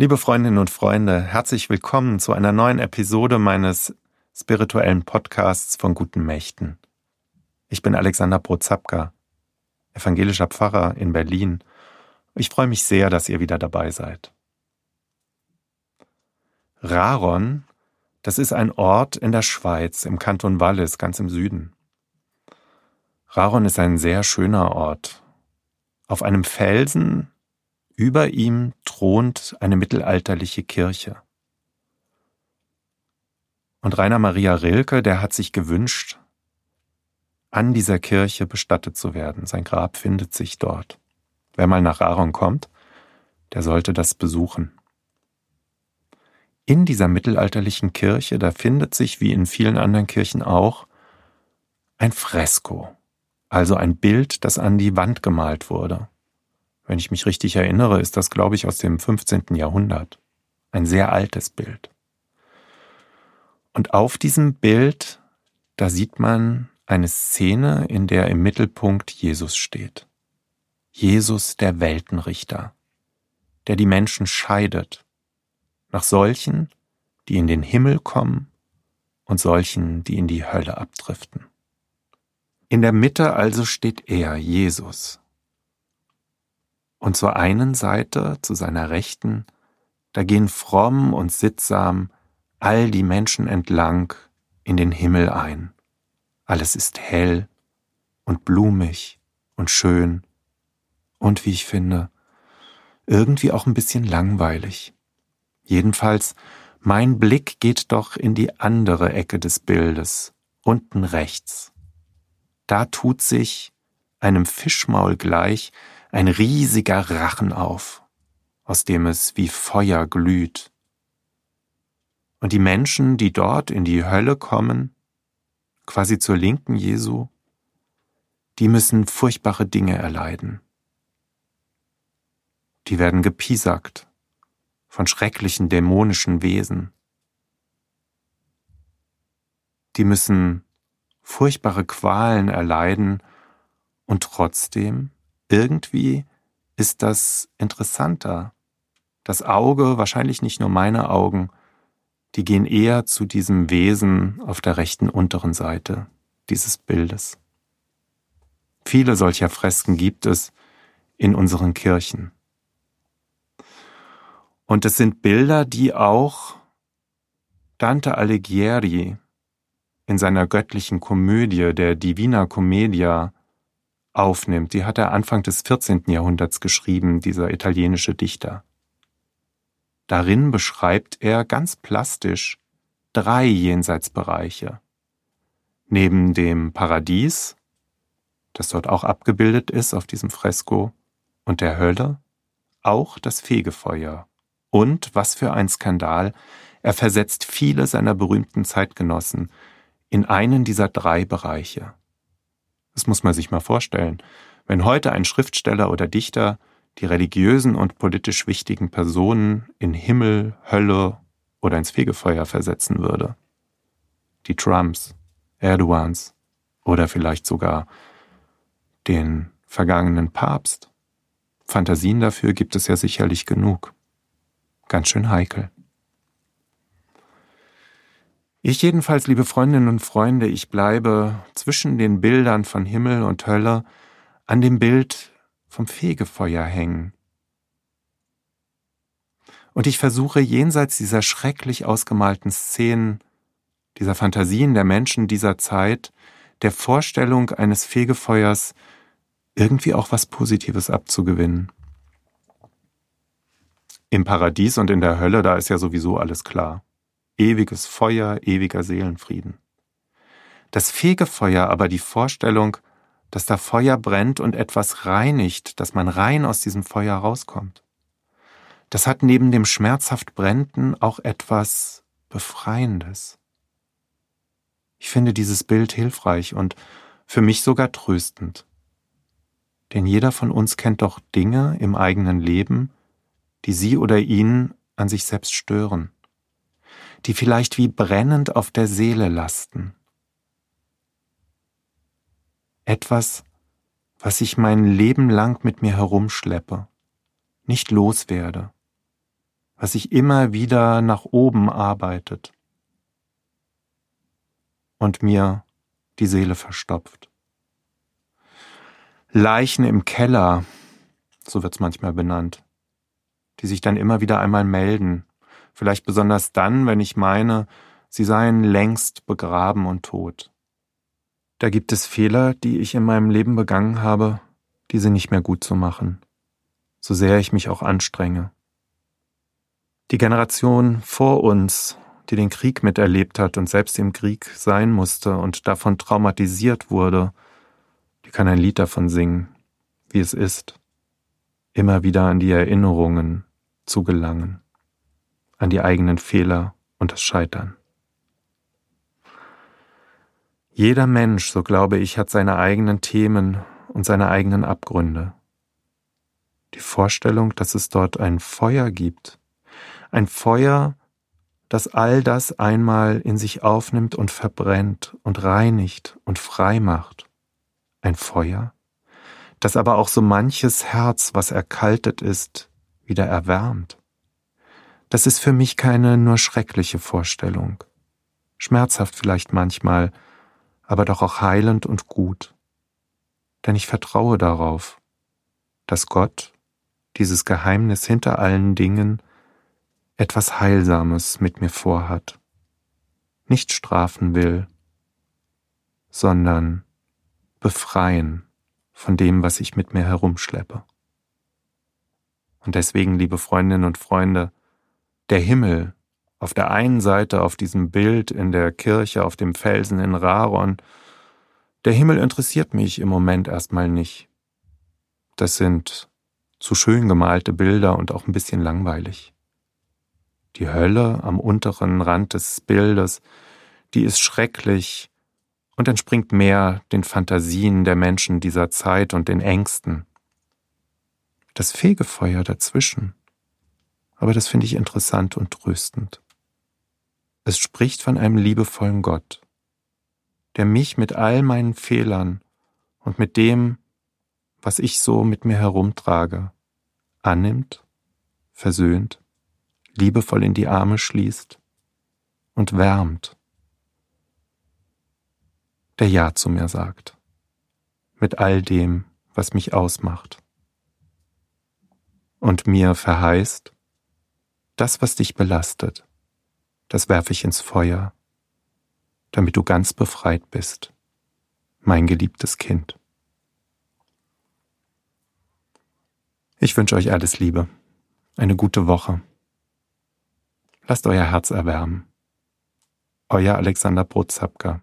Liebe Freundinnen und Freunde, herzlich willkommen zu einer neuen Episode meines spirituellen Podcasts von guten Mächten. Ich bin Alexander Prozapka, evangelischer Pfarrer in Berlin. Ich freue mich sehr, dass ihr wieder dabei seid. Raron, das ist ein Ort in der Schweiz, im Kanton Wallis, ganz im Süden. Raron ist ein sehr schöner Ort. Auf einem Felsen über ihm thront eine mittelalterliche Kirche. Und Rainer Maria Rilke, der hat sich gewünscht, an dieser Kirche bestattet zu werden. Sein Grab findet sich dort. Wer mal nach Aaron kommt, der sollte das besuchen. In dieser mittelalterlichen Kirche, da findet sich, wie in vielen anderen Kirchen auch, ein Fresko, also ein Bild, das an die Wand gemalt wurde. Wenn ich mich richtig erinnere, ist das, glaube ich, aus dem 15. Jahrhundert. Ein sehr altes Bild. Und auf diesem Bild, da sieht man eine Szene, in der im Mittelpunkt Jesus steht. Jesus der Weltenrichter, der die Menschen scheidet, nach solchen, die in den Himmel kommen und solchen, die in die Hölle abdriften. In der Mitte also steht er, Jesus, und zur einen Seite, zu seiner Rechten, da gehen fromm und sittsam all die Menschen entlang in den Himmel ein. Alles ist hell und blumig und schön und, wie ich finde, irgendwie auch ein bisschen langweilig. Jedenfalls, mein Blick geht doch in die andere Ecke des Bildes, unten rechts. Da tut sich, einem Fischmaul gleich, ein riesiger Rachen auf, aus dem es wie Feuer glüht. Und die Menschen, die dort in die Hölle kommen, quasi zur Linken Jesu, die müssen furchtbare Dinge erleiden. Die werden gepiesackt von schrecklichen dämonischen Wesen. Die müssen furchtbare Qualen erleiden und trotzdem irgendwie ist das interessanter. Das Auge, wahrscheinlich nicht nur meine Augen, die gehen eher zu diesem Wesen auf der rechten unteren Seite dieses Bildes. Viele solcher Fresken gibt es in unseren Kirchen. Und es sind Bilder, die auch Dante Alighieri in seiner göttlichen Komödie, der Divina Commedia, aufnimmt. Die hat er Anfang des 14. Jahrhunderts geschrieben, dieser italienische Dichter. Darin beschreibt er ganz plastisch drei Jenseitsbereiche. Neben dem Paradies, das dort auch abgebildet ist auf diesem Fresko, und der Hölle, auch das Fegefeuer. Und, was für ein Skandal, er versetzt viele seiner berühmten Zeitgenossen in einen dieser drei Bereiche. Das muss man sich mal vorstellen. Wenn heute ein Schriftsteller oder Dichter die religiösen und politisch wichtigen Personen in Himmel, Hölle oder ins Fegefeuer versetzen würde. Die Trumps, Erdogans oder vielleicht sogar den vergangenen Papst. Fantasien dafür gibt es ja sicherlich genug. Ganz schön heikel. Ich jedenfalls, liebe Freundinnen und Freunde, ich bleibe zwischen den Bildern von Himmel und Hölle an dem Bild vom Fegefeuer hängen. Und ich versuche jenseits dieser schrecklich ausgemalten Szenen, dieser Fantasien der Menschen dieser Zeit, der Vorstellung eines Fegefeuers irgendwie auch was Positives abzugewinnen. Im Paradies und in der Hölle, da ist ja sowieso alles klar ewiges Feuer, ewiger Seelenfrieden. Das Fegefeuer aber die Vorstellung, dass da Feuer brennt und etwas reinigt, dass man rein aus diesem Feuer rauskommt. Das hat neben dem schmerzhaft Brennten auch etwas Befreiendes. Ich finde dieses Bild hilfreich und für mich sogar tröstend. Denn jeder von uns kennt doch Dinge im eigenen Leben, die sie oder ihn an sich selbst stören die vielleicht wie brennend auf der Seele lasten. Etwas, was ich mein Leben lang mit mir herumschleppe, nicht loswerde, was sich immer wieder nach oben arbeitet und mir die Seele verstopft. Leichen im Keller, so wird's manchmal benannt, die sich dann immer wieder einmal melden, vielleicht besonders dann, wenn ich meine, sie seien längst begraben und tot. Da gibt es Fehler, die ich in meinem Leben begangen habe, diese nicht mehr gut zu machen, so sehr ich mich auch anstrenge. Die Generation vor uns, die den Krieg miterlebt hat und selbst im Krieg sein musste und davon traumatisiert wurde, die kann ein Lied davon singen, wie es ist, immer wieder an die Erinnerungen zu gelangen, an die eigenen Fehler und das Scheitern. Jeder Mensch, so glaube ich, hat seine eigenen Themen und seine eigenen Abgründe. Die Vorstellung, dass es dort ein Feuer gibt, ein Feuer, das all das einmal in sich aufnimmt und verbrennt und reinigt und frei macht. Ein Feuer, das aber auch so manches Herz, was erkaltet ist, wieder erwärmt. Das ist für mich keine nur schreckliche Vorstellung, schmerzhaft vielleicht manchmal, aber doch auch heilend und gut. Denn ich vertraue darauf, dass Gott, dieses Geheimnis hinter allen Dingen, etwas Heilsames mit mir vorhat, nicht strafen will, sondern befreien von dem, was ich mit mir herumschleppe. Und deswegen, liebe Freundinnen und Freunde, der Himmel auf der einen Seite auf diesem Bild in der Kirche auf dem Felsen in Raron, der Himmel interessiert mich im Moment erstmal nicht. Das sind zu schön gemalte Bilder und auch ein bisschen langweilig. Die Hölle am unteren Rand des Bildes, die ist schrecklich und entspringt mehr den Fantasien der Menschen dieser Zeit und den Ängsten. Das Fegefeuer dazwischen, aber das finde ich interessant und tröstend. Es spricht von einem liebevollen Gott, der mich mit all meinen Fehlern und mit dem, was ich so mit mir herumtrage, annimmt, versöhnt liebevoll in die Arme schließt und wärmt, der Ja zu mir sagt, mit all dem, was mich ausmacht, und mir verheißt, das, was dich belastet, das werfe ich ins Feuer, damit du ganz befreit bist, mein geliebtes Kind. Ich wünsche euch alles Liebe, eine gute Woche. Lasst euer Herz erwärmen. Euer Alexander Brotzapka.